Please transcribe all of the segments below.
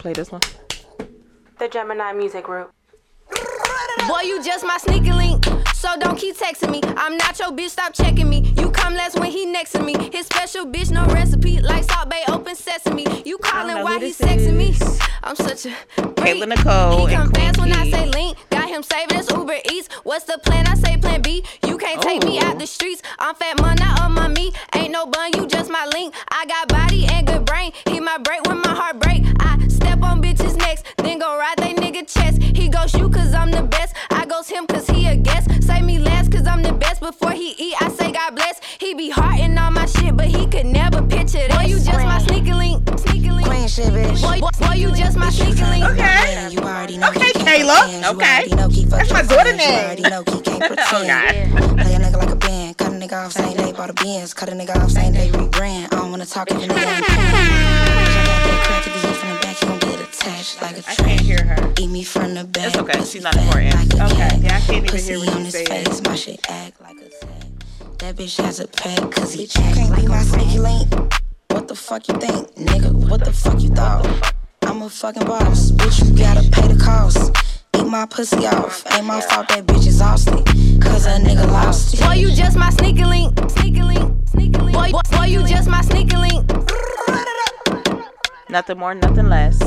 Play this one. The Gemini Music Group. Boy, you just my sneaky link. So don't keep texting me. I'm not your bitch, stop checking me. You come last when he next to me. His special bitch, no recipe. Like Salt Bae, open sesame. You calling know why he this sexing me? I'm such a. Kayla freak. Nicole He come fast when I say link. Got him saving his Uber Eats. What's the plan? I say plan B. You can't take me out the streets. I'm fat man, not on my meat. Ain't no bun, you just my link. I got body and good brain. He my break when my heart break. I bitches next, then go ride they nigga chest. He goes you cause I'm the best. I goes him cause he a guest. Say me last cause I'm the best. Before he eat, I say God bless. He be hearting all my shit, but he could never picture this. Boy, you just my sneaky link. Sneaky link. Queen shit, bitch. Boy, boy, boy, you just my sneaky link. Okay. You already know Okay, Kayla. pretend. Okay. already know he fuck That's my daughter friends. You name. already know he can't pretend. Oh, God. Play a nigga like a band. Cut a nigga off same day. Bought a Benz. Cut a nigga off same day. Rebrand. I don't wanna talk if a nigga attached like a I train. can't hear her. Eat me from the back. It's okay. She's not important. Like a Okay. cat. Yeah, I can't even Pussy hear what on his saying. face. My shit act like a tag. That bitch has a pack. Cause he can't be my sneaky link. What the fuck you think, nigga? What the fuck you thought? I'm a fucking boss. Bitch, you gotta pay the cost. Eat my pussy off. Ain't my fault that bitch is austy. Cause a nigga lost it. Boy, you just my sneaky link. Sneaky link. Sneaky link. Boy, boy, boy you just my sneaky link. Nothing more, nothing less.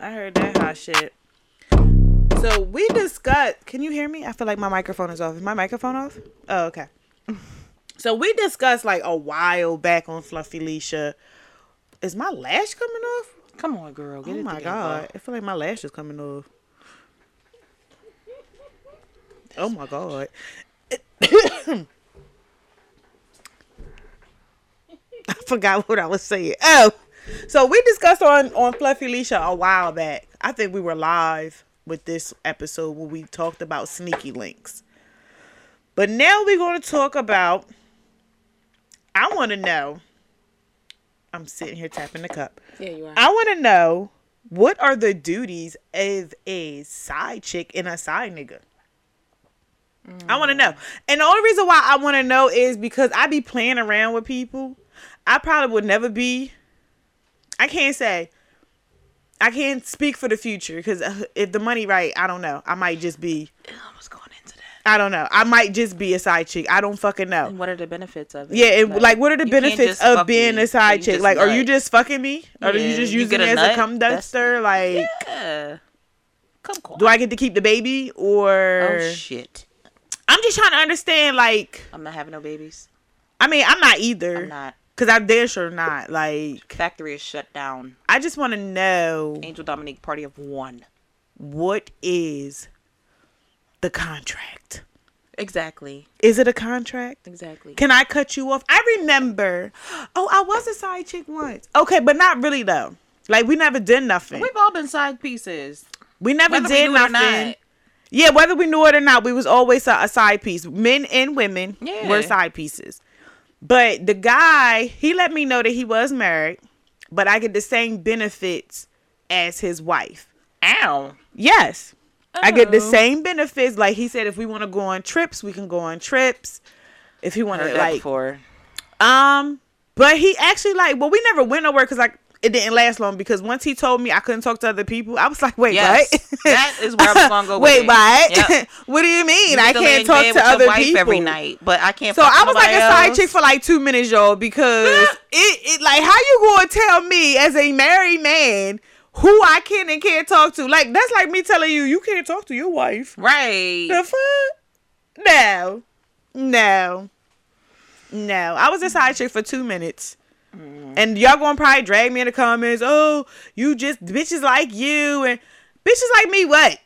I heard that hot shit. So we discussed. Can you hear me? I feel like my microphone is off. Is my microphone off? Oh, okay. So we discussed like a while back on FluffyLicia. Is my lash coming off? Come on, girl. Get Oh my god! I feel like my lash is coming off. Oh my god! I forgot what I was saying. Oh, so we discussed on on FluffyLicia a while back. I think we were live with this episode where we talked about sneaky links. But now we're going to talk about. I want to know. I'm sitting here tapping the cup. Yeah, you are. I want to know what are the duties of a side chick and a side nigga. I want to know, and the only reason why I want to know is because I be playing around with people. I probably would never be. I can't say. I can't speak for the future because uh, if the money right, I don't know. I might just be. I was going into that. I don't know. I might just be a side chick. I don't fucking know. And what are the benefits of it? Yeah, and like, what are the benefits of being me, a side chick? Like, are you just fucking me, or are you just using get me as nut, a cum duster? Like, Yeah. Come on. do I get to keep the baby, or Oh shit! I'm just trying to understand? Like, I'm not having no babies. I mean, I'm not either. I'm not. Cause I'm damn sure not. Like, Factory is shut down. I just want to know Angel Dominique party of one. what is the contract. Exactly. Is it a contract? Exactly. Can I cut you off? I remember. Oh, I was a side chick once. Okay, but not really though. Like we never did nothing. We've all been side pieces. We never Whether did or nothing. Yeah, whether we knew it or not, we was always a, a side piece. Men and women Yeah. were side pieces. But the guy, he let me know that he was married, but I get the same benefits as his wife. Ow. Yes. I get the Oh. same benefits. Like he said, if we want to go on trips, we can go on trips. If he want to like before. um, but he actually like, well, we never went nowhere because like it didn't last long because once he told me I couldn't talk to other people, I was like, wait, Yes. what? That is where I was gonna go wait, it. what? Yep. what do you mean? You I get to lay can't talk to other wife people every night, but I can't. So I was like a side chick for like two minutes, y'all, because it, it like how you gonna tell me as a married man who I can and can't talk to? Like that's like me telling you you can't talk to your wife. Right. The fuck? No. No. No. I was a side chick for two minutes. Mm-hmm. And y'all gonna probably drag me in the comments. Oh, you just bitches like you and bitches like me. What?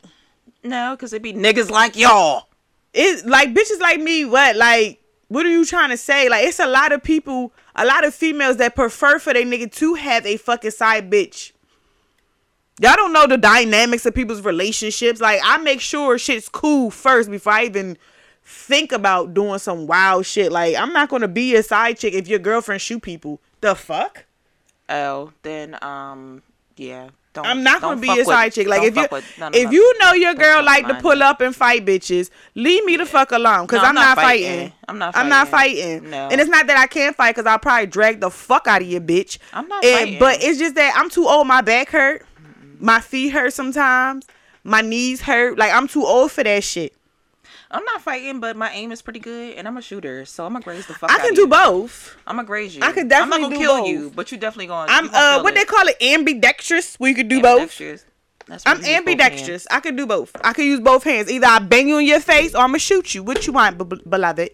No, because it be niggas like y'all. It like bitches like me. What? Like what are you trying to say? Like it's a lot of people, a lot of females that prefer for their nigga to have a fucking side bitch. Y'all don't know the dynamics of people's relationships. Like I make sure shit's cool first before I even think about doing some wild shit. Like I'm not gonna be a side chick if your girlfriend shoot people. The fuck? Oh, then um, yeah. Don't. I'm not gonna be a with- side chick. Like if you with none of if you know your girl like to pull up and fight bitches, leave me the fuck alone. Cause No, I'm, not fighting. I'm not I'm not fighting. fighting. No. And it's not that I can't fight because I'll probably drag the fuck out of your bitch. I'm not and, fighting. But it's just that I'm too old. My back hurt. My feet hurt sometimes. My knees hurt. Like I'm too old for that shit. I'm not fighting, but my aim is pretty good, and I'm a shooter, so I'm gonna graze the fuck. I can do you. both. I'm gonna graze you. I could I'm definitely not gonna kill both. you, but you definitely gonna. I'm gonna uh what they call it ambidextrous. We could do both. I'm you ambidextrous. I can do both. I can use both hands. Either I bang you in your face or I'm gonna shoot you. What you want, b- beloved?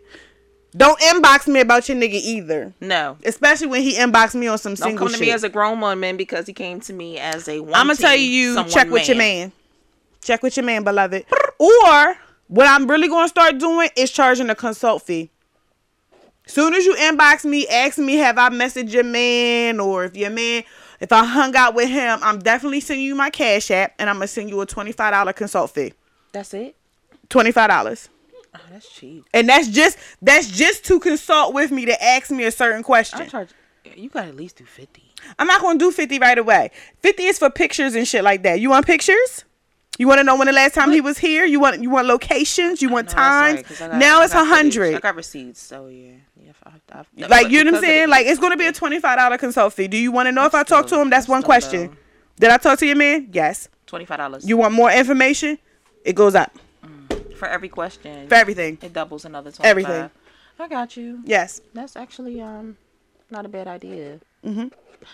Don't inbox me about your nigga either. No. Especially when he inboxed me on some Don't single come to shit. me as a grown woman because he came to me as a. I'm gonna tell you, check with your man. Check with your man, beloved. Or what I'm really gonna start doing is charging a consult fee. Soon as you inbox me, ask me, have I messaged your man, or if your man, if I hung out with him, I'm definitely sending you my cash app, and I'm gonna send you a twenty five dollar consult fee. That's it. Twenty five dollars. Oh, that's cheap. And that's just that's just to consult with me to ask me a certain question. I charge. You got to at least do fifty. I'm not gonna do 50 right away. 50 is for pictures and shit like that. You want pictures? You want to know when the last time he was here? You want you want locations? You want No, that's all right, times? I got- now it's a footage. I got receipts, so yeah. yeah I, I, Like you know what I'm saying? Like it's gonna be a twenty five dollar consult fee. Do you want to know if I That's talk to him? That's that's one question. low. Did I talk to your man? Yes. twenty five dollars. You want more information? It goes up for every question. for everything. It doubles another twenty five. Everything. I got you. Yes. That's actually um not a bad idea. Mm-hmm.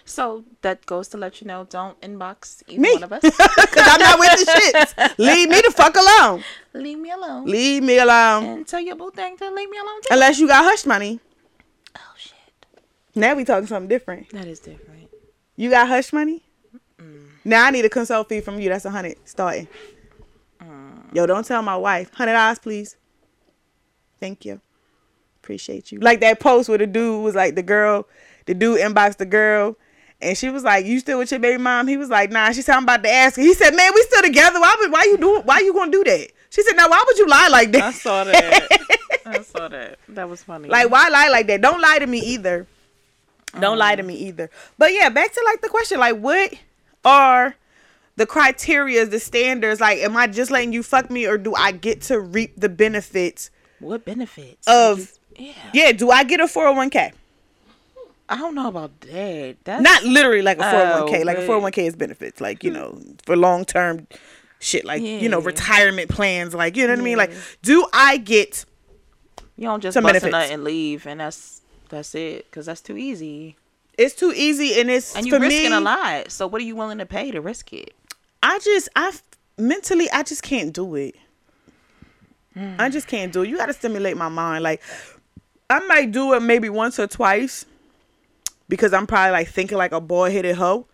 So that goes to let you know, don't inbox either Me. one of us. Cause I'm not with the shits. Leave me the fuck alone. leave me alone. Leave me alone. and tell your boo thing to leave me alone too. Unless you got hush money. Oh shit. Now we talking something different. That is different. You got hush money? Now I need a consult fee from you. That's a hundred starting. Yo, don't tell my wife. Hundred dollars, please. Thank you. Appreciate you. Like that post where the dude was like the girl, the dude inboxed the girl, and she was like, "You still with your baby mom?" He was like, "Nah." She said, "I'm about to ask." her." He said, "Man, we still together. Why would? Why you doing? Why you gonna do that?" She said, "Now, why would you lie like that?" I saw that. I saw that. That was funny. Like, why lie like that? Don't lie to me either. Don't lie to mm. me either. But yeah, back to like the question, like, what are the criteria, the standards? Like, am I just letting you fuck me, or do I get to reap the benefits what benefits of? yeah. Yeah, do I get a four hundred one k? I don't know about that. That's Not literally like a four hundred one k. Oh, Like a but- four hundred one k is benefits, like you know, for long term shit, like you know, retirement plans, like you know what I mean. Like, do I get? you don't just bust a nut and leave, and that's that's it, because that's too easy. It's too easy, and it's And you're risking me, a lot. So what are you willing to pay to risk it? I just I mentally I just can't do it. Hmm. I just can't do it. You got to stimulate my mind. Like I might do it maybe once or twice because I'm probably like thinking like a bald headed hoe.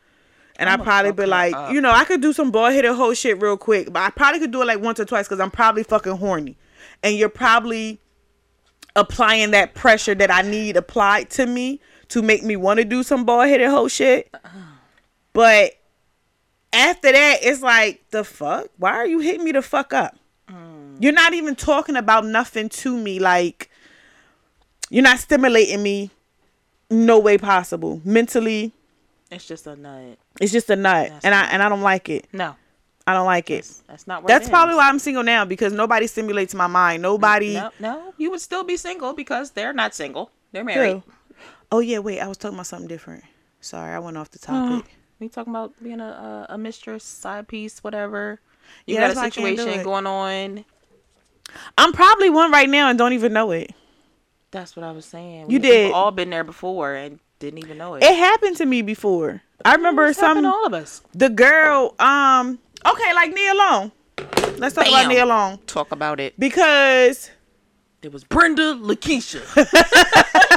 And I probably be like, up. you know, I could do some bald headed hoe shit real quick, but I probably could do it like once or twice because I'm probably fucking horny. And you're probably applying that pressure that I need applied to me to make me want to do some bald headed hoe shit. But after that, it's like the fuck. Why are you hitting me the fuck up? You're not even talking about nothing to me. Like you're not stimulating me. No way possible. Mentally, It's just a nut. it's just a nut, That's and I and I don't like it. No, I don't like it. that's not. Where That's probably why I'm single now because nobody stimulates my mind. Nobody. No, no, you would still be single because they're not single. They're married. Who? Oh yeah, wait. I was talking about something different. Sorry, I went off the uh, topic. We talking about being a, a a mistress, side piece, whatever. You Yeah, got a why I can't do situation going on. I'm probably one right now and don't even know it. That's what I was saying. You We've did. all been there before and didn't even know it. It happened to me before. I remember It's some all of us. the girl. Um. Okay, like Nia Long. Let's talk about Bam. Nia Long Talk about it. because It was Brenda Lakeisha.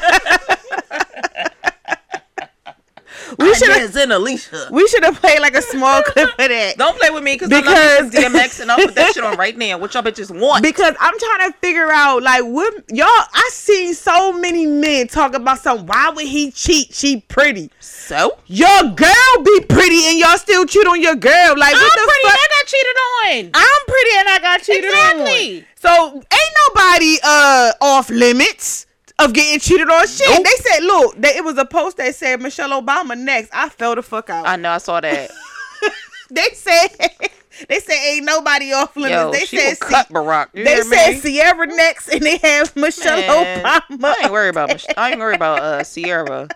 we should have and Alicia. we should have played like a small clip of that. Don't play with me because Because- I love me some DMX and I'll put that shit on right now. What y'all bitches want? Because I'm trying to figure out like what y'all. I seen so many men talk about some. Why would he cheat? She pretty. so Your girl be pretty and y'all still cheat on your girl. Like what I'm the pretty. fuck? I got cheated on. I'm pretty and I got cheated Exactly. on. So ain't nobody uh off limits of getting cheated on. Shit. Nope. They said, look, they, it was a post that said Michelle Obama next. I fell the fuck out. I know. I saw that. they said they said ain't nobody off limits. Yo, they said cut Barack. You they said me? Ciara next and they have Michelle Man, Obama. I ain't worried about. Mich- I ain't worried about uh Ciara.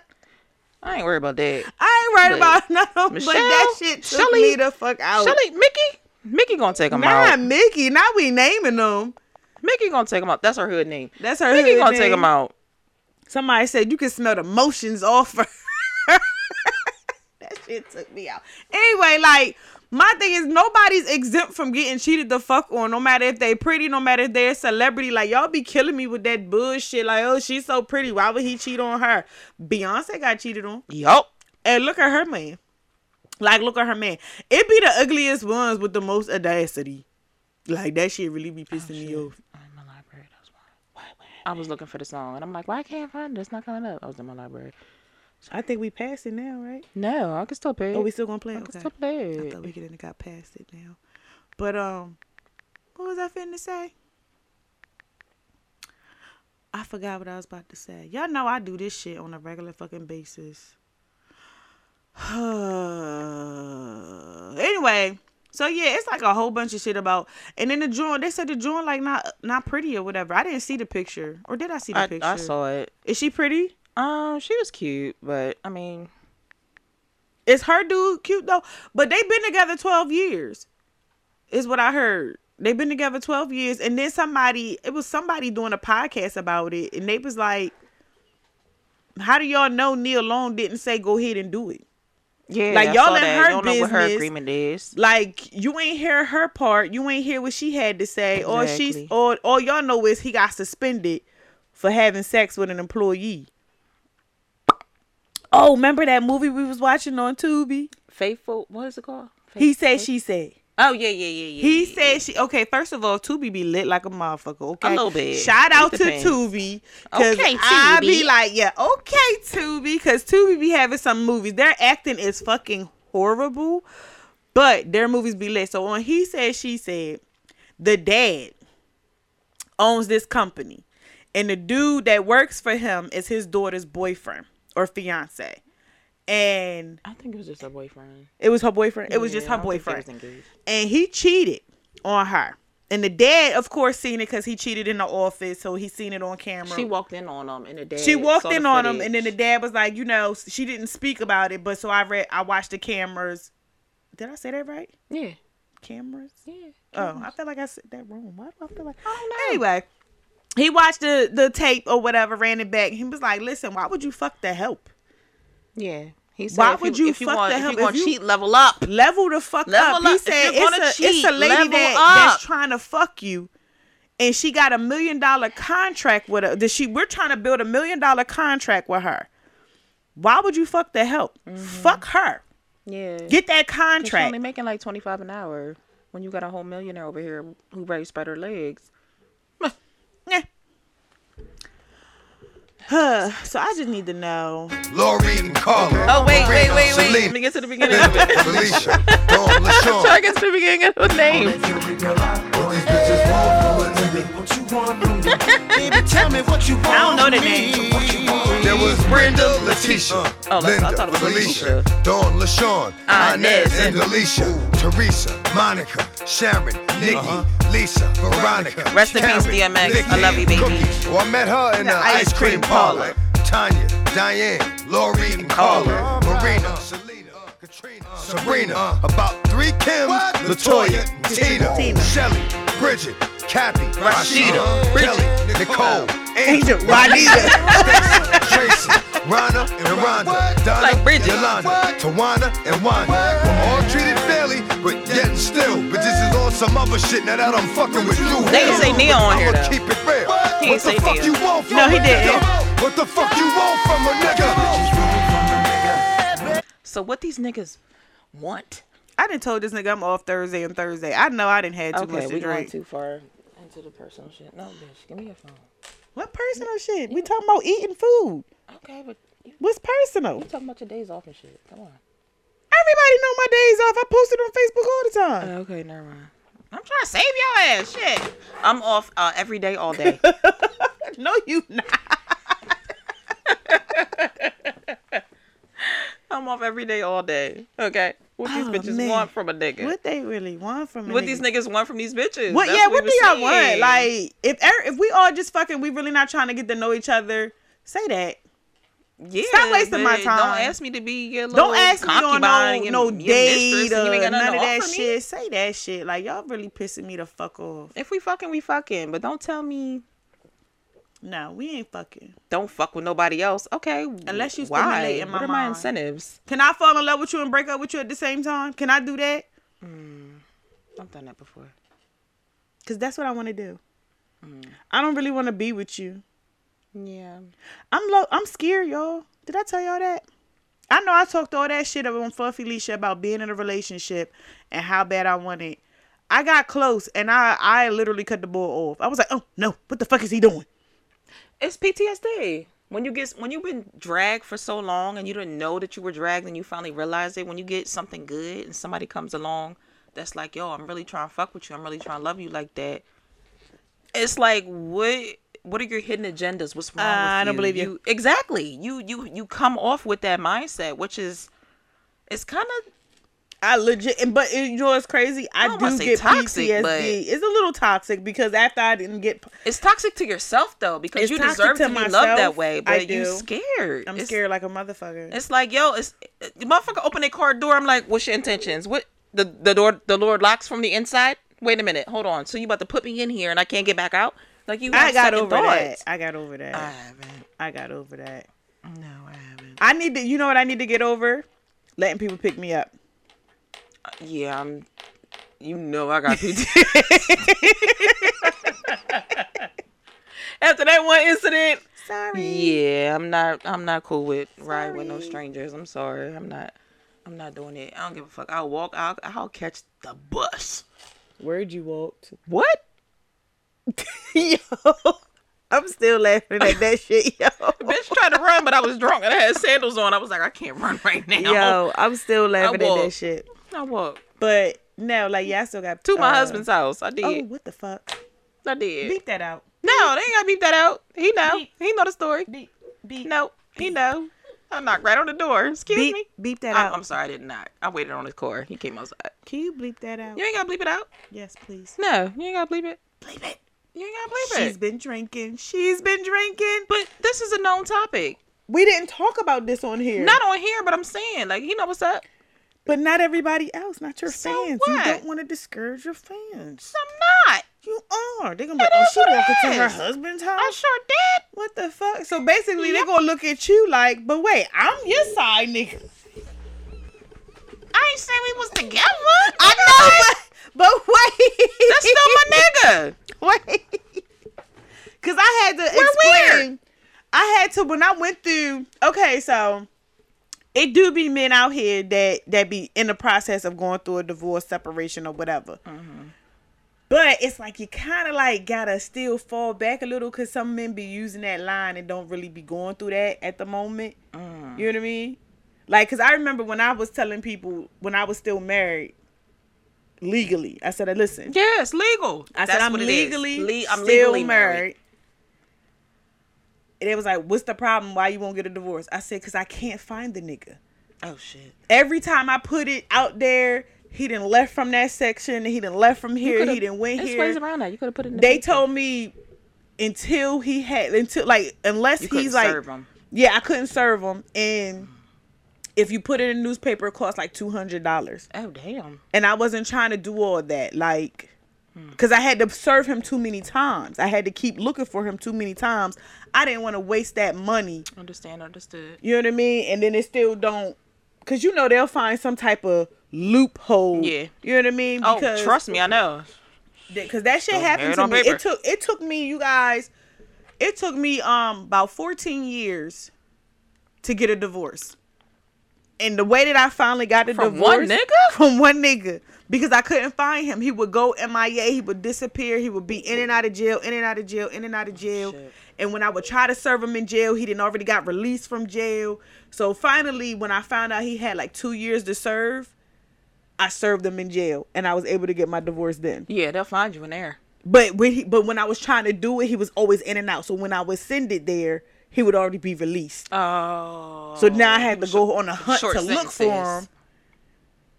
I ain't worried about that. I ain't right But about none of but that shit took Shelly- me the fuck out. Shelly, Mickey, Mickey gonna take him Not out. Mickey. Now we naming them. Mickey gonna take him out. That's her hood name. That's her Mickey hood gonna take name. him out. Somebody said you can smell the motions off her. that shit took me out. Anyway, like my thing is nobody's exempt from getting cheated the fuck on, no matter if they pretty, no matter if they're a celebrity. Like y'all be killing me with that bullshit. Like, oh, she's so pretty. Why would he cheat on her? Beyonce got cheated on. Yup. And look at her man. Like, look at her man. It be the ugliest ones with the most audacity. Like that shit really be pissing me oh, off. I'm in my library. That's why. I was looking for the song, and I'm like, why I can't I find it? It's not coming up. I was in my library. I think we passed it now, right? No, I can still play. Oh, we still gonna play? I it? can Okay. still play I it. thought we could have got past it now. But um, what was I finna say? I forgot what I was about to say. Y'all know I do this shit on a regular fucking basis. anyway, so yeah, it's like a whole bunch of shit about. And then the joint, they said the joint like not not pretty or whatever. I didn't see the picture, or did I see the I, picture? I saw it. Is she pretty? Um, she was cute, but I mean, Is her dude cute though? But they've been together twelve years. Is what I heard. They've been together twelve years, and then somebody it was somebody doing a podcast about it, and they was like, "How do y'all know Nia Long didn't say go ahead and do it? Yeah, Like, I y'all in that. her You don't know what her business. agreement is. Like you ain't hear her part, you ain't hear what she had to say, or she's or all y'all know is he got suspended for having sex with an employee." Oh, remember that movie we was watching on Tubi? Faithful. What is it called? He said, she said. Oh yeah, yeah, yeah, yeah. He yeah, said she okay. First of all, Tubi be lit like a motherfucker. Okay, A little bit. Shout out to. Tubi. Okay, I be like, yeah, okay, Tubi, because Tubi be having some movies. Their acting is fucking horrible, but their movies be lit. So when he said, she said, the dad owns this company, and the dude that works for him is his daughter's boyfriend or fiance, and I think it was just her boyfriend. it was her boyfriend. It was just Yeah, I her don't think they boyfriend and he cheated on her. And the dad, of course, seen it because he cheated in the office, so he seen it on camera. She walked in on him, and the dad. She walked in on him, and then the dad was like, you know, she didn't speak about it, but so I read, I watched the cameras. Did I say that right? Yeah, Cameras. yeah. Oh, I feel like I said that wrong. Why do I feel like? I don't know. Anyway, he watched the the tape or whatever, ran it back. He was like, listen, why would you fuck the help? Yeah. He said, Why would you, you if you fuck want, the if you want you- cheat, level up. level the fuck Level up. He up. If said it's a, it's a lady that, up. that's trying to fuck you, and she got a million dollar contract with her. That she we're trying to build a million dollar contract with her. Why would you fuck the help? Mm-hmm. Fuck her. Yeah. Get that 'Cause she only making like twenty five an hour when you got a whole millionaire over here who to spread her legs. Yeah. Huh. So I just need to know. Lori and Carla. Oh wait, wait, wait, wait. Celine, Let me get to the beginning of Linda, it. Felicia, Dawn, Try to LaShawn. get to the beginning of the name. All these bitches want from a nigga. Baby, tell me what you want. I don't know the from me. name. There was Brenda, Letitia, Oh, that's- I Linda, thought it was Felicia, Felicia. Dawn, LaShawn, Inez, Inez, and Alicia, Teresa, Monica, Sharon, uh-huh. Nikki, Lisa, Veronica. Rest in peace, Karen, DMX. I love you, baby. Cookie. Well, I met her in the, ice cream parlor. Tanya, Diane, Lori, and Carla, Marina, Selena, Katrina, Sabrina, about three Kims, Latoya, Tina, Shelly, Bridget, Kathy, Rashida, Kelly, Nicole, Angel, Juanita. Tracy, Rhonda, and Rhonda, Donna, Like Bridget. Yolanda, Tawana, and Wanda. We're all treated fairly, but yet and still, bitches is on some other shit. Now that I'm fucking with you. They didn't say Nia on here, I'ma keep it. He what the say fuck you want from No, he didn't. What the fuck you want from a nigga? So what these niggas want? I didn't told this nigga I'm off Thursday and Thursday. I know I didn't have too Okay, much to we going drink. too far into the personal shit. No, bitch, give me your phone. What personal shit? We talking about eating food. Okay, but you What's personal? We talking about your days off and shit. Come on. Everybody know my days off. I posted on Facebook all the time. Okay, never mind. I'm trying to save your ass. Shit. I'm off uh, every day, all day. no, you not. I'm off every day, all day. Okay. What these Oh, bitches man. want from a nigga? What they really want from a What nigga? these niggas want from these bitches? What? That's Yeah. What we do y'all want? Like, if er- if we all just fucking, we really not trying to get to know each other. Say that. Yeah, Stop wasting my time. Don't ask me to be your little Don't ask me on no your- no date you or none nothing of that offer me. Say that shit. Like y'all really pissing me the fuck off. If we fucking, we fucking. But don't tell me No, we ain't fucking. don't fuck with nobody else. Okay, Unless you why? my What are my mind. incentives? Can I fall in love with you and break up with you at the same time? Can I do that? I've done that before. Cause that's what I want to do. Mm. I don't really want to be with you. Yeah. I'm low. I'm scared, y'all. Did I tell y'all that? I know I talked all that shit on FluffyLicia about being in a relationship and how bad I want it. I got close and I I literally cut the ball off. I was like, oh no, what the fuck is he doing? It's PTSD. When you get when you've been dragged for so long and you didn't know that you were dragged and you finally realize it, when you get something good and somebody comes along that's like, yo, I'm really trying to fuck with you. I'm really trying to love you like that. It's like what what are your hidden agendas? What's wrong uh, with you? I don't believe you. Exactly. You you you come off with that mindset, which is it's kind of I legit, but it, you know what's crazy? I, don't do get toxic, PTSD. but- It's a little toxic because after I didn't get, it's toxic to yourself though because you deserve to to, be myself. loved that way, but you scared. I'm It's- scared like a motherfucker. It's like, yo, it's the motherfucker open a car door. I'm like, what's your intentions? What the the door the Lord locks from the inside? Wait a minute, hold on. So you about to put me in here and I can't get back out? Like you? I got second over that. I got over that. I haven't. I got over that. No, I haven't. I need to. You know what I need to get over? Letting people pick me up. Uh, yeah, I'm. You know, I got PTSD. After that one incident, Sorry. yeah, I'm not. I'm not cool with riding with no strangers. I'm sorry. I'm not. I'm not doing it. I don't give a fuck. I'll walk. I'll. I'll catch the bus. Where'd you walk to? What? yo, I'm still laughing at that shit, yo. Bitch tried to run, but I was drunk and I had sandals on. I was like, I can't run right now. Yo, I'm still laughing at that shit. I walked But no, like yeah, I still got to my uh, husband's house. I did. Oh, what the fuck? I did. Beep that out. No, they ain't gotta beep that out. He know. Beep. He know the story. Beep. Beep. No, he know. I knocked right on the door. Excuse Beep. me. Beep that I, out. I'm sorry, I did not. Knock. I waited on his car. He came outside. Can you bleep that out? You ain't gotta bleep it out. Yes, please. No, you ain't gotta bleep it. Bleep it. You ain't gotta bleep She's it. been drinking. She's been drinking. But this is a known topic. We didn't talk about this on here. Not on here, but I'm saying, like, you know what's up. but not everybody else, not your So fans. what? You don't want to discourage your fans. I'm not. You are. They're gonna be like, oh, she walking to her husband's house. I sure did. What the fuck? So basically, they're gonna look at you like, but wait, I'm your side nigga. I ain't say we was together. I know, but, but wait. That's still my nigga. Wait. Cause I had to We're explain. weird. I had to when I went through. Okay, so it do be men out here that that be in the process of going through a divorce, separation, or whatever. Mm-hmm. But it's like you kind of like gotta still fall back a little because some men be using that line and don't really be going through that at the moment. Mm. You know what I mean? Like, cause I remember when I was telling people when I was still married, legally, I said, "Listen, Yes, legal. I That's said I'm what it is. legally, Le- I'm still legally married. married. And it was like, "What's the problem? Why you won't get a divorce?" I said, "Cause I can't find the nigga. Oh shit. Every time I put it out there, he didn't left from that section. He didn't left from here. He didn't went There's here. ways around that. You could have put it in. The They paper. told me until he had until like unless he's like yeah, I couldn't serve him. And if you put it in the newspaper, it costs like two hundred dollars. Oh damn. and I wasn't trying to do all that, like, because I had to serve him too many times. I had to keep looking for him too many times. I didn't want to waste that money. Understand. Understood. You know what I mean? And then it still don't, because you know they'll find some type of loophole. Yeah. You know what I mean? Oh, Because trust me, I know. because that shit Don't happened to me. paper. It took it took me, you guys. It took me um about 14 years to get a divorce. And the way that I finally got a From divorce one nigga? from one nigga because I couldn't find him. He would go MIA, he would disappear, he would be in and out of jail, in and out of jail, in and out of oh, jail. Shit. And when I would try to serve him in jail, he didn't already got released from jail. So finally, when I found out he had like two years to serve, I served him in jail, and I was able to get my divorce then. Yeah, they'll find you in there. But when he, but when I was trying to do it, he was always in and out. So when I would send it there, he would already be released. Oh. So now I had to go on a hunt short to look for him,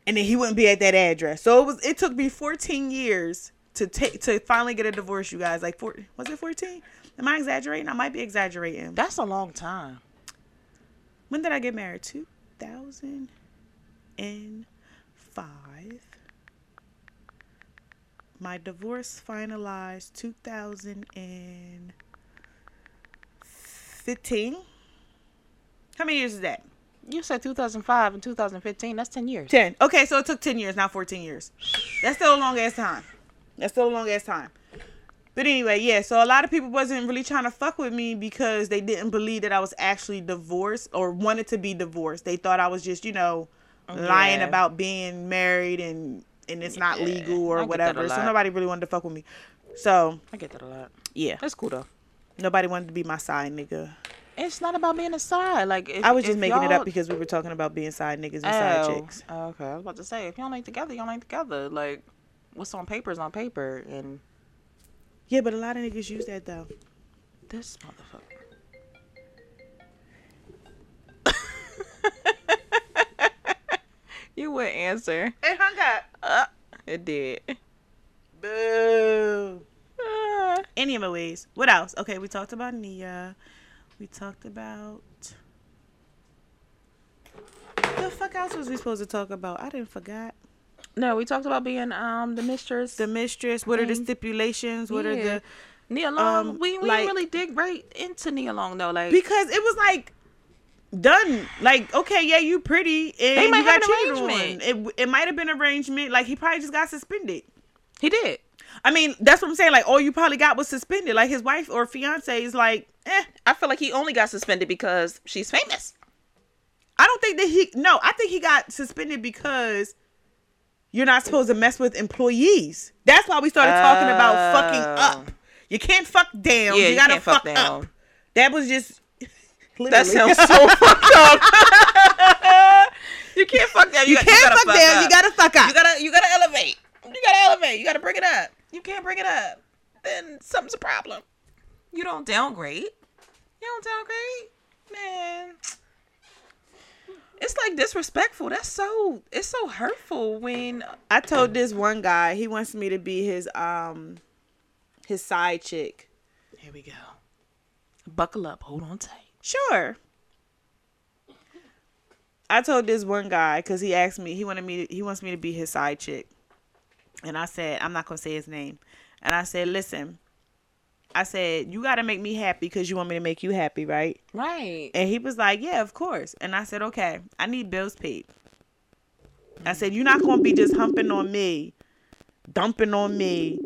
and then he wouldn't be at that address. So it was. It took me 14 years to take to finally get a divorce. You guys, like, four, was it 14? Am I exaggerating? I might be exaggerating. That's a long time. When did I get married? 2005. My divorce finalized 2015. How many years is that? You said 2005 and 2015. That's 10 years. 10. Okay, so it took 10 years, not 14 years. That's still a long ass time. That's still a long ass time. But anyway, yeah, so a lot of people wasn't really trying to fuck with me because they didn't believe that I was actually divorced or wanted to be divorced. They thought I was just, you know, lying about being married and and it's not Yeah, legal or I get that a whatever. So nobody really wanted to fuck with me. So, I get that a lot. yeah. That's cool though. Nobody wanted to be my side nigga. It's not about being a side. Like if, I was just making it up because we were talking about being side niggas and side Oh, chicks. oh, okay. I was about to say if y'all ain't together, y'all ain't together. Like what's on paper is on paper, and Yeah, but a lot of niggas use that though. this motherfucker. you wouldn't answer. It hung up. Uh, it did. Boo. Uh, Anyways, what else? Okay, we talked about Nia. We talked about. The fuck else was we supposed to talk about? I didn't forget. no, we talked about being um the mistress. The mistress. What are the stipulations? What are the? Nia Long. um, we we like- didn't really dig right into Nia Long though. Like Because it was like done. Like okay, yeah, you pretty, and They might you got have an on. arrangement. It it might have been arrangement. Like he probably just got suspended. he did. I mean, that's what I'm saying. Like all you probably got was suspended. Like his wife or fiance is like, eh. I feel like he only got suspended because she's famous. I don't think that he. No, I think he got suspended because you're not supposed to mess with employees. That's why we started talking about fucking Oh. up. You can't fuck down. Yeah, you you gotta can't fuck fuck, down. up. That was just. That sounds so fucked up. you can't fuck down. You, got- can't gotta fuck, down. up. You gotta fuck up. You gotta you gotta elevate. You gotta elevate. You gotta bring it up. You can't bring it up. Then something's a problem. You don't downgrade. You don't downgrade, man. It's like disrespectful. That's so. It's so hurtful when. I told this one guy he wants me to be his um his side chick. Here we go. Buckle up. Hold on tight. Sure. I told this one guy because he asked me, he wanted me, to, he wants me to be his side chick, and I said I'm not gonna say his name, and I said, listen, I said you got to make me happy because you want me to make you happy, right? Right. And he was like, yeah, of course, and I said, okay, I need bills paid. I said you're not gonna be just humping on me, dumping on me.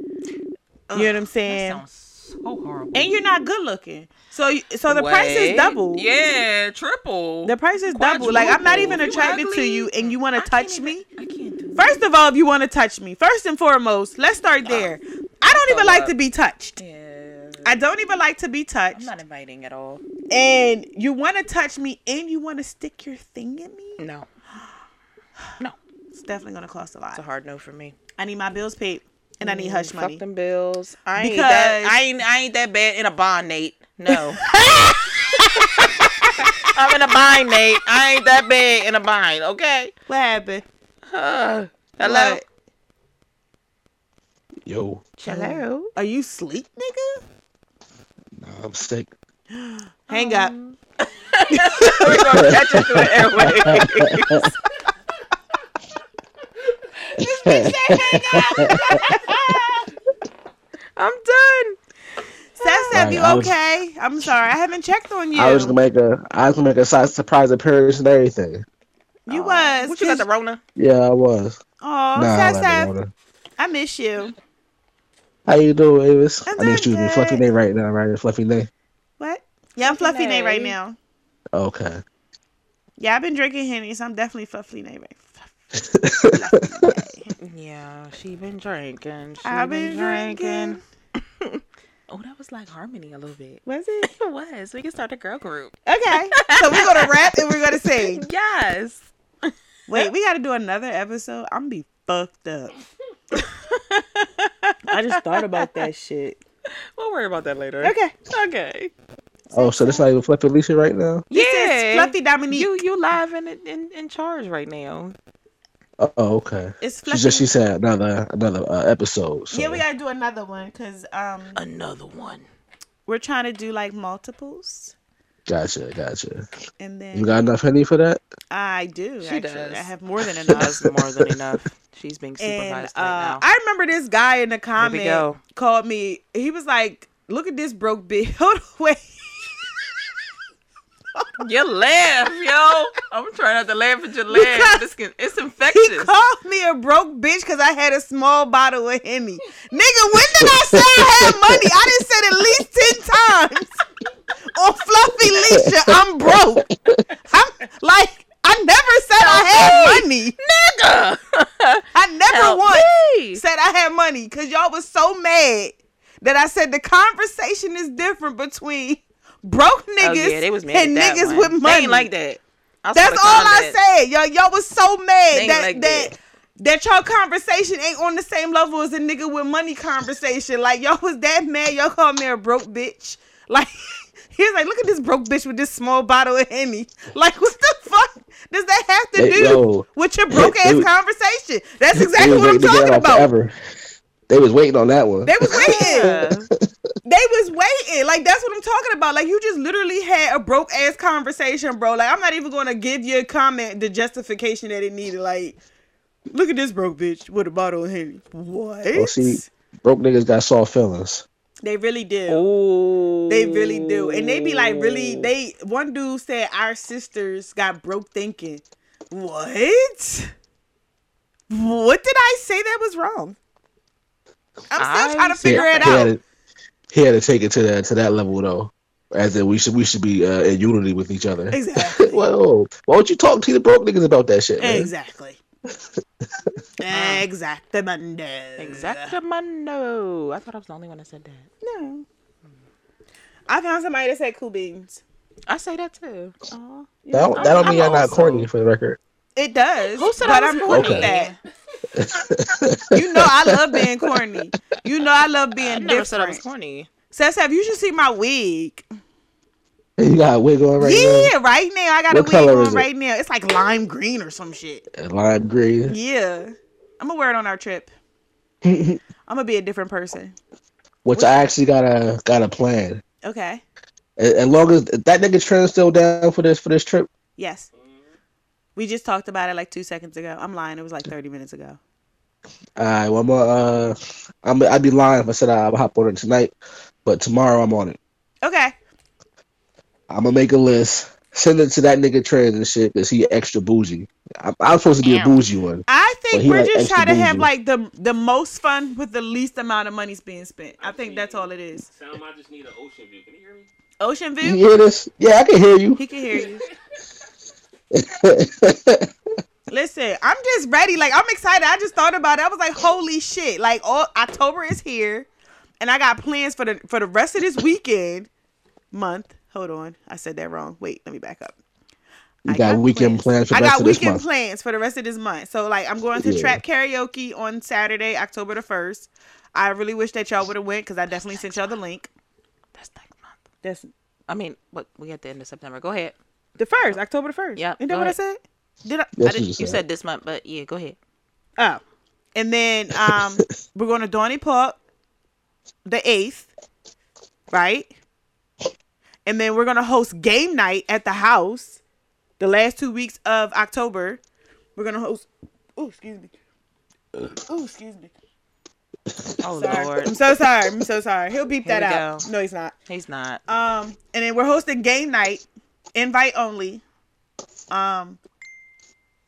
You know what I'm saying? That sounds so horrible. and you're not good looking. So so the price is double. Yeah, triple. The price is double. Like I'm not even Quadruple. Attracted to you, and you want to touch even- me. I can't First of all, if you want to touch me, first and foremost, let's start there. I don't even like up. to be touched. Yeah. I don't even like to be touched. I'm not inviting at all. And you want to touch me, and you want to stick your thing in me. No. No. It's definitely gonna cost a lot. It's a hard no for me. I need my bills paid, and I need hush mm, money. Fuck them bills. I ain't Because- that I ain't I ain't that bad in a bond, Nate. No. I'm in a bind, Nate. I ain't that bad in a bind, okay? What happened? Uh, hello. What? Yo, Hello. Are you sleep, nigga? nah, I'm sick. Hang up. We're gonna catch it through the airways. I'm done. Seth, Right, you was- okay? I'm sorry, I haven't checked on you. I was gonna make a, I was gonna make a surprise appearance and everything. You oh. was. What you got the Rona? Yeah, I was. Oh, nah, I Seth, like Seth, the water. I miss you. How you doing, Avis? I'm I mean, excuse doing me, Fluffy good. name right now, right? Fluffy name. What? Yeah, I'm Fluffy Nay right now. Okay. Yeah, I've been drinking Henny, so I'm definitely Fluffy Nay right. Now. Yeah, she been drinking. She I've been drinking. oh, that was like harmony a little bit. Was it? It was. We can start a girl group. Okay. So we're gonna rap and we're gonna sing. Yes. Wait, we gotta do another episode. I'm gonna be fucked up. I just thought about that shit. We'll worry about that later. Okay. Okay. Oh, so this not even Fluffy Alicia right now? Yeah. is Fluffy Dominique. You you live in in in charge right now. Oh, okay. it's She just she said another another uh, episode. So. yeah, we gotta do another one because um Another one. we're trying to do like multiples. Gotcha, gotcha. And then You got enough honey for that? I do. She actually. does. I have more than That's enough. more than enough. She's being and supervised uh, right now. I remember this guy in the comment go. called me. He was like, "Look at this broke bitch." Hold on, wait. You laugh, yo. I'm trying not to laugh at your laugh. Because This can, it's He called me a broke bitch because I had a small bottle of Henny. Nigga, when did I say I had money? I done said at least 10 times on FluffyLicia, I'm broke. I'm like, I never said I had money. Nigga. I never Help once me. said I had money because y'all was so mad that I said the conversation is different between broke niggas Oh, yeah, they was mad and niggas one. with They money. ain't like that. I That's all I said. Y'all, y'all was so mad that like that, that. that y'all conversation ain't on the same level as a nigga with money conversation. Like y'all was that mad. Y'all called me a broke bitch. Like he's like, look at this broke bitch with this small bottle of henny. Like what the fuck does that have to Hey, do yo. with your broke ass was- conversation? That's exactly what I'm to talking about. forever. They was waiting on that one. They was waiting. They was waiting. Like that's what I'm talking about. Like you just literally had a broke ass conversation, bro. Like I'm not even gonna give your comment the justification that it needed. Like, look at this broke bitch with a bottle of Henny. Oh, what? Well, see, broke niggas got soft feelings. They really do. Ooh. They really do. And they be like really they one dude said our sisters got broke thinking. What? What did I say that was wrong? I'm still I trying to figure it he out. Had to, he had to take it to that to that level though. As in we should we should be uh, in unity with each other. Exactly. Well, why don't you talk to the broke niggas about that shit, man? Exactly. Um, Exactamundo. Exactamundo. I thought I was the only one that said that. No. I found somebody that said cool beans. I say that too. Aw. That don't, that don't I'm mean you're not also- corny for the record. It does. Who said but I was I'm corny? cool with that. You know I love being corny. You know I love being I never said I was corny. Seth, you should see my wig. You got a wig on right now. yeah, right now I got What a wig on right now. It's like lime green or some shit. Lime green. Yeah, I'm gonna wear it on our trip. I'm gonna be a different person. Which I actually got a got a plan. Okay. As long as that nigga trend still down for this for this trip. Yes. We just talked about it like two seconds ago. I'm lying. It was like 30 minutes ago. All right, well, I'm uh, I'm I'd be lying if I said I'll hop on it tonight, but tomorrow I'm on it. Okay. I'm gonna make a list, send it to that nigga trend and shit because he extra bougie. I'm, I'm supposed to be a bougie one. I think we're like just extra trying to have like the the most fun with the least amount of money's being spent. I think that's all it is. Sam, I just need an ocean view. Can you hear me? Ocean view. You hear this? Yeah, I can hear you. He can hear you. Listen, I'm just ready. Like I'm excited. I just thought about it. I was like, holy shit! Like all October is here, and I got plans for the for the rest of this weekend, month. Hold on, I said that wrong. Wait, let me back up. You I got weekend plans for the I rest got of this weekend month. plans for the rest of this month. So like I'm going to Yeah. trap karaoke on Saturday, October the first. I really wish that y'all would have went because I definitely sent y'all the link. That's next month. That's I mean, what we at the end of September. Go ahead. the first, October the first. Yeah. Isn't that go what I said? Did I? Yes, I didn't, you you said this month, but yeah, go ahead. Oh. And then um we're going to Donny Park the eighth, right? And then we're gonna host game night at the house the last two weeks of October. We're gonna host oh excuse me. Oh excuse me. Oh Sorry. Lord, I'm so sorry. I'm so sorry. He'll beep Here that out. go. No, he's not. he's not. Um, and then we're hosting game night, invite only. Um,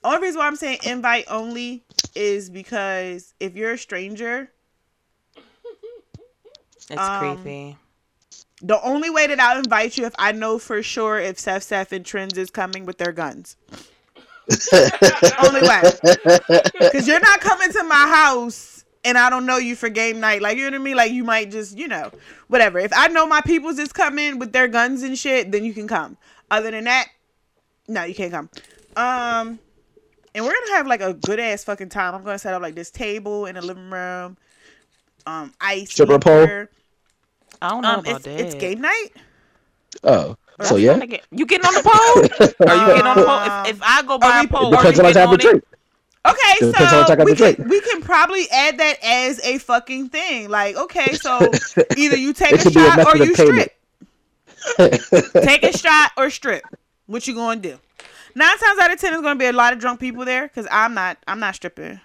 only reason why I'm saying invite only is because if you're a stranger, It's um, creepy. The only way that I'll invite you if I know for sure if Seth Seth and Trends is coming with their guns. only way, because you're not coming to my house and I don't know you for game night. Like you know what I mean? Like you might just you know whatever. If I know my people's is coming with their guns and shit, then you can come. Other than that, no, you can't come. Um, and we're gonna have like a good ass fucking time. I'm gonna set up like this table in the living room. Um, ice, Stripper pole? Liquor. I don't know Um, about it's, that. it's game night. Oh, so yeah. trying to get- you getting on the pole? Are you getting on the pole? Um, If, if I go buy we- a pole, It are you depends on what getting type on of it? drink. Okay, Depends on what so type of we can, we can probably add that as a fucking thing. Like, okay, so either you take a could be a shot or you strip. Take a shot or strip. What you gonna do? Nine times out of ten, is gonna be a lot of drunk people there because I'm not. I'm not stripping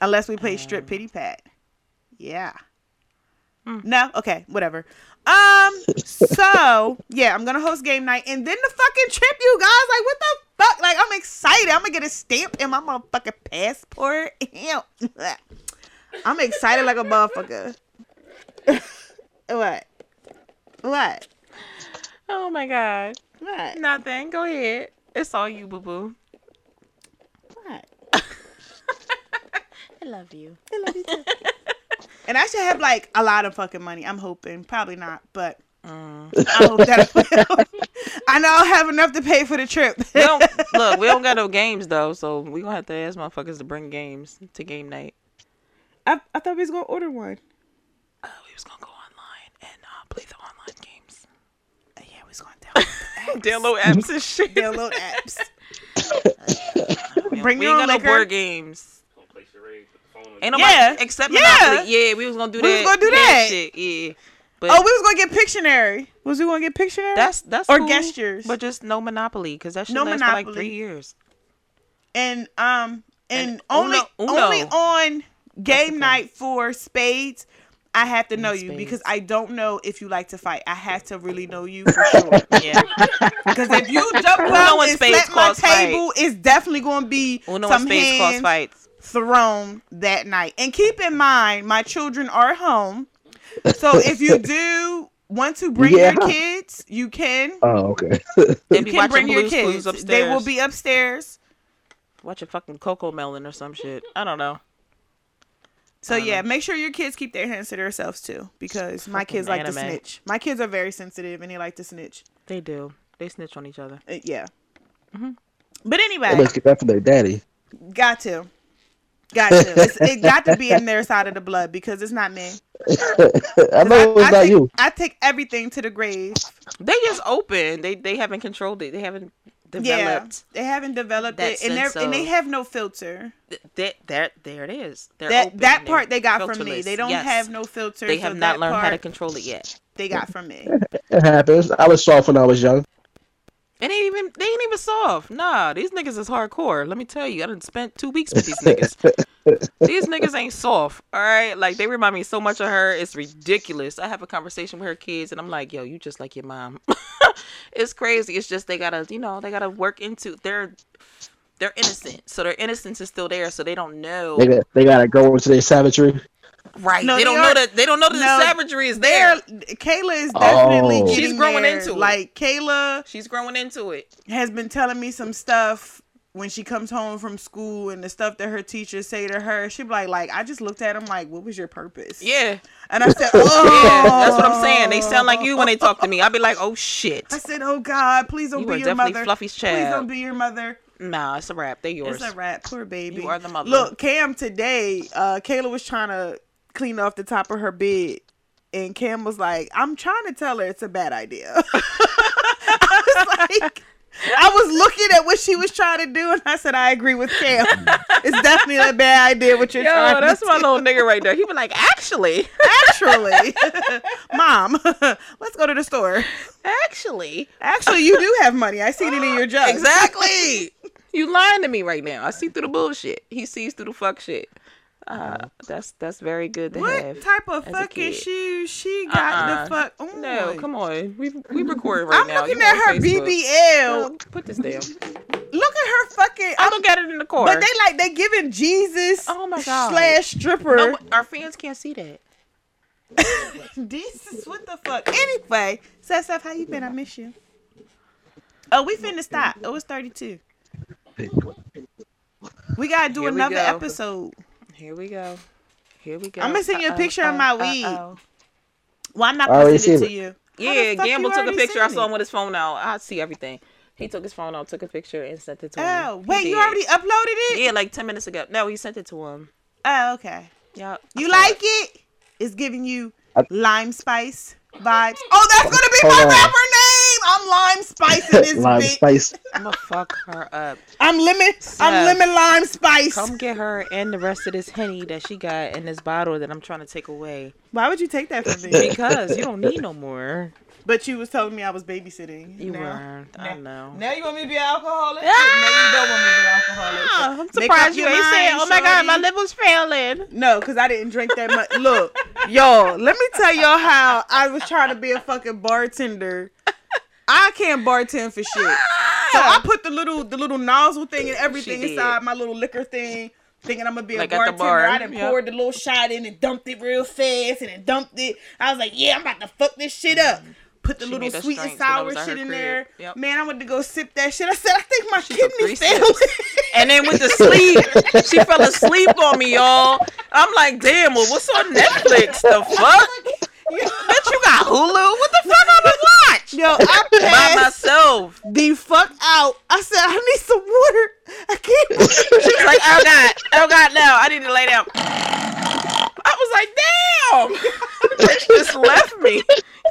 unless we play strip pity pat. Yeah. No. Okay. Whatever. Um. So yeah, I'm gonna host game night and then the fucking trip, you guys. Like, what the fuck? Like, I'm excited. I'm gonna get a stamp in my motherfucking passport. Ew. I'm excited like a motherfucker. what? What? Oh my god. What? Nothing. Go ahead. It's all you, boo boo. What? I loved you. I love you. And I should have like a lot of fucking money. I'm hoping. Probably not, but Mm. I hope that I will. I know I'll have enough to pay for the trip. We don't look. We don't got no games though, so we gonna have to ask motherfuckers to bring games to game night. I, I thought we was gonna order one. Oh, we was gonna go online and uh, play the online games. Yeah, we was gonna download, Download apps and shit. download apps. We Bring we your ain't own got no board games. Gonna play charades with the phone. Ain't nobody Yeah. except Yeah. Monopoly. Yeah, we was gonna do We that. We was gonna do that that. shit. Yeah, but Oh, we was gonna get Pictionary. Was we gonna get Pictionary? that's that's or cool, gestures. but just no Monopoly because that shit No lasts for like three years. and um and, And only Uno- Uno. only on game night for spades. I have to know you because I don't know if you like to fight. I have to really know you for sure. Yeah, Because if you jump Uno up and and spades slap my cause fight. table, it's definitely going to be Uno some and spades cause fights. Thrown that night. And keep in mind, my children are home, so if you do want to bring Yeah. your kids, you can. Oh, okay. You be can bring your kids. upstairs. They will be upstairs. Watch a fucking Cocomelon or some shit. I don't know. So I yeah, know. make sure your kids keep their hands to themselves too, because my kids like to snitch. My kids are very sensitive and they like to snitch. They do. They snitch on each other. Uh, yeah. Mm-hmm. But They anyway, must get that from their daddy. got to, got to. It's, it got to be in their side of the blood because it's not me. I 'Cause know it's not take, you. I take everything to the grave. They just open. They they haven't controlled it. They haven't Yeah, developed. they haven't developed it, and they sense and they have no filter. Th- That that there it is. They're That open. that They're part they got from me. They don't Yes. have no filter. They so have not that learned how to control it yet. They got from me. It happens. I was soft when I was young. And they ain't even they ain't even soft. Nah, these niggas is hardcore. Let me tell you, I done spent two weeks with these niggas. these niggas ain't soft. All right, like they remind me so much of her. It's ridiculous. I have a conversation with her kids, and I'm like, yo, you just like your mom. it's crazy. It's just they gotta, you know, they gotta work into. They're they're innocent, so their innocence is still there, so they don't know. They got they gotta go into their savagery. Right? No, they, they don't are- know that they don't know that No, the savagery is there. There, Kayla is definitely Oh. She's growing there. into it. Like Kayla She's growing into it. has been telling me some stuff when she comes home from school and the stuff that her teachers say to her. she'd be like, like I just looked at him like, what was your purpose? Yeah, And I said, oh, yeah. That's what I'm saying. They sound like you when they talk to me. I'd be like, oh shit. I said, oh God, please don't You be your definitely mother. Fluffy's child. Please don't be your mother. Nah, it's a wrap. They're yours. It's a rat, poor baby. You are the mother. Look, Cam today, uh, Kayla was trying to clean off the top of her bed, and Cam was like, "I'm trying to tell her it's a bad idea." I was like, I was looking at what she was trying to do, and I said, "I agree with Cam. it's definitely a bad idea what you're trying." Yo, trying that's my little nigga right there. He was like, actually, Actually, Mom, let's go to the store. actually, Actually, you do have money. I seen it in your jug. exactly. you lying to me right now. I see through the bullshit. He sees through the fuck shit. Uh, that's that's very good to What have. type of fucking shoes she got Uh-uh. the fuck on? No, come on. We we recording right now. I'm looking You at her Facebook. BBL. Girl, Put this down. Look at her fucking. I look at it in the car. but they like they giving Jesus. Oh my God. Slash stripper. no, our fans can't see that. Jesus, what the fuck? Anyway, Seth, how you been? I miss you. Oh, we finna stop. Oh, it's 32. We gotta do Here another go. episode. Here we go. Here we go. I'ma send you a Uh-oh, picture of my weed. uh-oh. Well, I'm not I gonna send it to it. you. Yeah, Gamble you took a picture. I saw him with his phone out. I see everything. He took his phone out, took a picture, and sent it to him. Oh, wait, you already uploaded it? Yeah, like ten minutes ago. No, he sent it to him. Oh, okay. Yeah. You like it? It's giving you I- lime spice vibes. Oh, that's gonna be Hold my on. rapper name. I'm lime spice in this Lime bitch. spice. I'm gonna fuck her up. I'm lemon. I'm lemon lime spice. Come get her and the rest of this henny that she got in this bottle that I'm trying to take away. Why would you take that from me? Because you don't need no more. But you was telling me I was babysitting. You now. weren't. I know. Now you want me to be an alcoholic? Now you don't want me to be an alcoholic. Ah, I'm surprised you ain't saying, "Oh my God, my liver's failing." No, because I didn't drink that much. Look, y'all, let me tell y'all how I was trying to be a fucking bartender. I can't bartend for shit. So I ah. put the little the little nozzle thing and everything inside my little liquor thing, thinking I'm gonna be a Like at bartender. bar, I done yep. poured the little shot in and dumped it real fast and then dumped it. I was like, yeah, I'm about to fuck this shit up. Mm-hmm. Put the She little sweet and drinks when I sour shit in crib. there. Yep. Man, I went to go sip that shit. I said, I think my She kidneys failed. And then with the sleep, she fell asleep on me, y'all. I'm like, damn, well, what's on Netflix? The fuck? Bitch, you got Hulu? What the fuck I'm gonna watch? Yo, I By passed myself. the fuck out. I said, I need some water. I can't. She's like, oh God, oh God, no, I need to lay down. I was like, damn. Bitch just left me.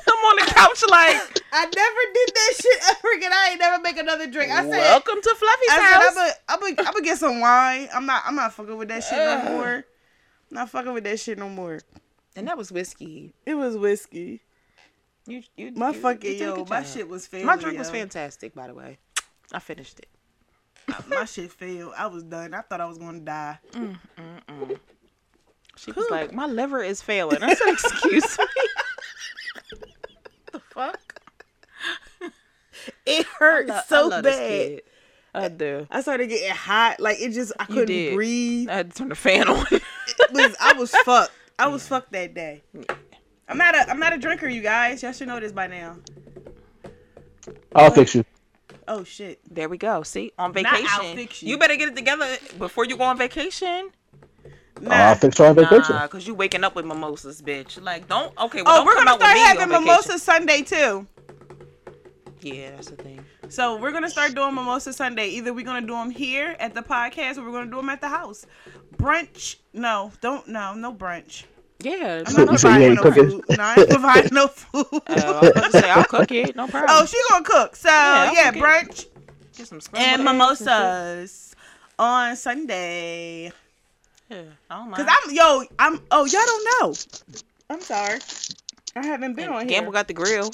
I'm on the couch like, I never did that shit ever again. I ain't never make another drink. I said, welcome to Fluffy's I house. said, I'm gonna, I'm I'm get some wine. I'm not, I'm not fucking with that shit no more. Not fucking with that shit no more. And that was whiskey. It was whiskey. You, you, My you- fucking you yo, my shit was failed. My drink was fantastic, by the way. I finished it. Uh, my shit failed. I was done. I thought I was gonna die. She was like, my liver is failing. I said, excuse me. the fuck? It hurt lo- so bad. I do. I started getting hot. Like it just, I couldn't breathe. I had to turn the fan on. Was, I was fucked. I was fucked that day. I'm not a, I'm not a drinker, you guys. Y'all should know this by now. I'll fix you. Oh shit. there we go. See, on Not I'll vacation. fix you. You better get it together before you go on vacation. Nah. I'll fix her on vacation. Nah, cause you waking up with mimosas, bitch. Like, don't. Okay, well, Oh, don't we're come gonna out start me having on vacation. mimosa Sunday too. Yeah, that's the thing. So we're gonna start doing mimosa Sunday. Either we're gonna do them here at the podcast, or we're gonna do them at the house. Brunch? No, don't. No, no brunch. Yeah. I'm not You said you providing ain't no cooking? food. No, I ain't providing no food. Uh, I was about to say I'll cook it. No problem. oh, she gonna cook. So I'll yeah, cook brunch Get some and eggs shit. mimosas on Sunday. Yeah, I don't mind. Cause I'm yo, I'm oh y'all don't know. I'm sorry. I haven't been on here. Gamble got the grill.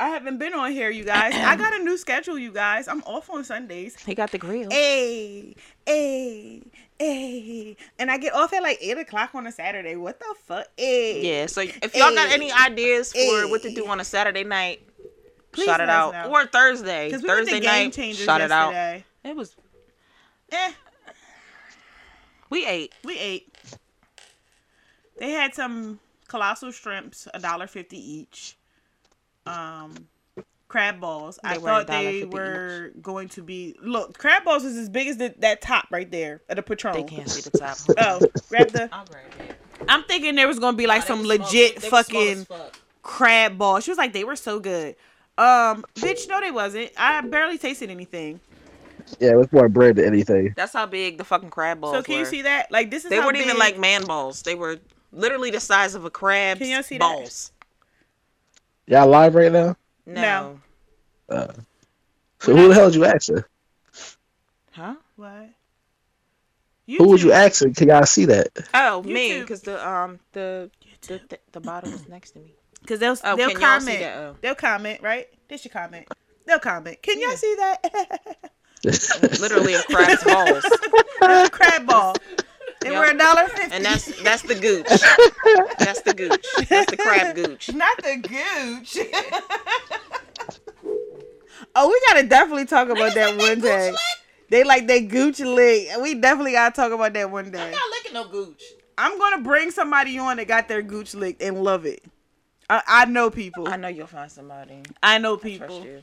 I haven't been on here, you guys. I got a new schedule, you guys. I'm off on Sundays. He got the grill. Hey, hey, hey. And I get off at like 8 o'clock on a Saturday. What the fuck? Hey. Yeah, so if y'all got any ideas for Hey. what to do on a Saturday night, Please shout it out. know. Or Thursday. Because we Thursday night, shout it out. It was Eh, we ate. we ate. They had some colossal shrimps, a dollar fifty each. Um, crab balls. I They were thought they $1.50 were going to be. Look, crab balls is as big as the, that top right there at the Patron. They can't see the top. Oh, grab the. I'll grab it. I'm thinking there was gonna be like some legit fucking crab ball. She was like, they were so good. Um, bitch, no, they wasn't. I barely tasted anything. Yeah, it's more bread than anything. That's how big the fucking crab balls So can were. you see that? Like this is They how weren't even like man balls. They were literally the size of a crab. Can y'all see that? Balls. Y'all live right now? No. No. Uh, so who the hell did you asking? Huh? what? Who was you ask? asking? Can y'all see that? Oh, me, because the um the the, the the bottle was next to me. Cause they'll Oh, they'll can y'all see comment. Oh. They'll comment, right? They should comment. They'll comment. Can y'all see that? Literally a crab's balls, That's a crab ball. They Yep. were a dollar fifty. and that's that's the gooch. That's the gooch. That's the crab gooch. not the gooch. oh, we gotta definitely talk about that one day. They like they gooch lick. We definitely gotta talk about that one day. Not licking no gooch. I'm gonna bring somebody on that got their gooch licked and love it. I, I know people. I know you'll find somebody. I know Trust people. you.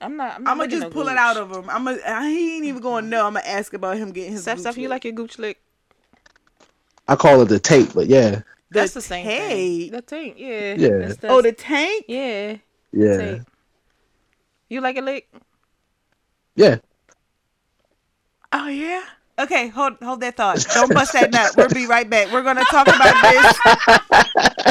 I'm not. I'm, not I'm gonna just no pull it out of him. I'm gonna. He ain't even gonna know. I'm gonna ask about him getting his. Steph, gooch Steph, you like your gooch lick? I call it the tape, but yeah, That's the same tape. thing. The tank, yeah. Yeah. That's the, Oh, the tank. yeah. yeah, Tape. You like a lick? yeah. Oh yeah. Okay, hold hold that thought. Don't bust that nut. We'll be right back. We're gonna talk about this.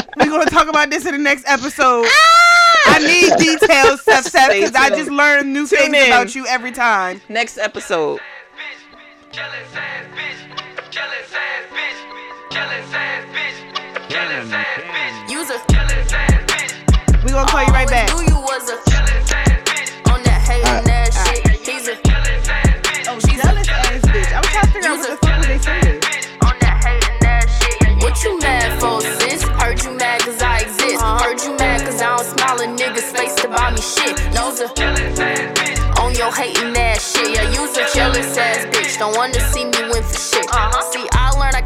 We're gonna talk about this in the next episode. Ah! I need details, Seth, Seth, because I just learned new Tune things in. about you every time. Next episode. Use gonna call you right back. Knew you was a on that hating ass shit. He's a Oh, jealous ass bitch. I was trying to figure out what the fuck they saying. on that hating ass shit. What you mad for, sis? Heard you mad cause I exist. Uh-huh. Heard you mad cause I don't smile in niggas' face to buy me shit. Use a on your hating ass shit. Yeah, use a jealous ass bitch. Don't wanna see me win for shit. Uh-huh. See, I learned I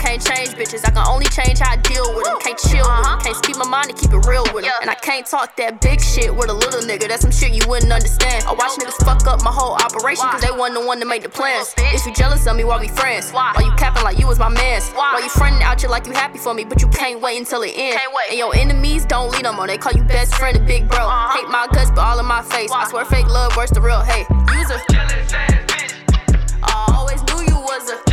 can't change bitches. I can only change how I deal with them. Can't chill with them. Can't speak my mind and keep it real with them. And I can't talk that big shit with a little nigga. That's some shit you wouldn't understand. I watch niggas fuck up my whole operation cause they wasn't the one to make the plans. If you jealous of me, why we friends? Why you capping like you was my mans? Why you fronting out you like you happy for me, but you can't wait until it ends? And your enemies don't lead them on. They call you best friend and big bro. Hate my guts, but all in my face. I swear fake love worse than real hate. Use a I always knew you was a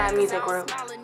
Gemini Music Group.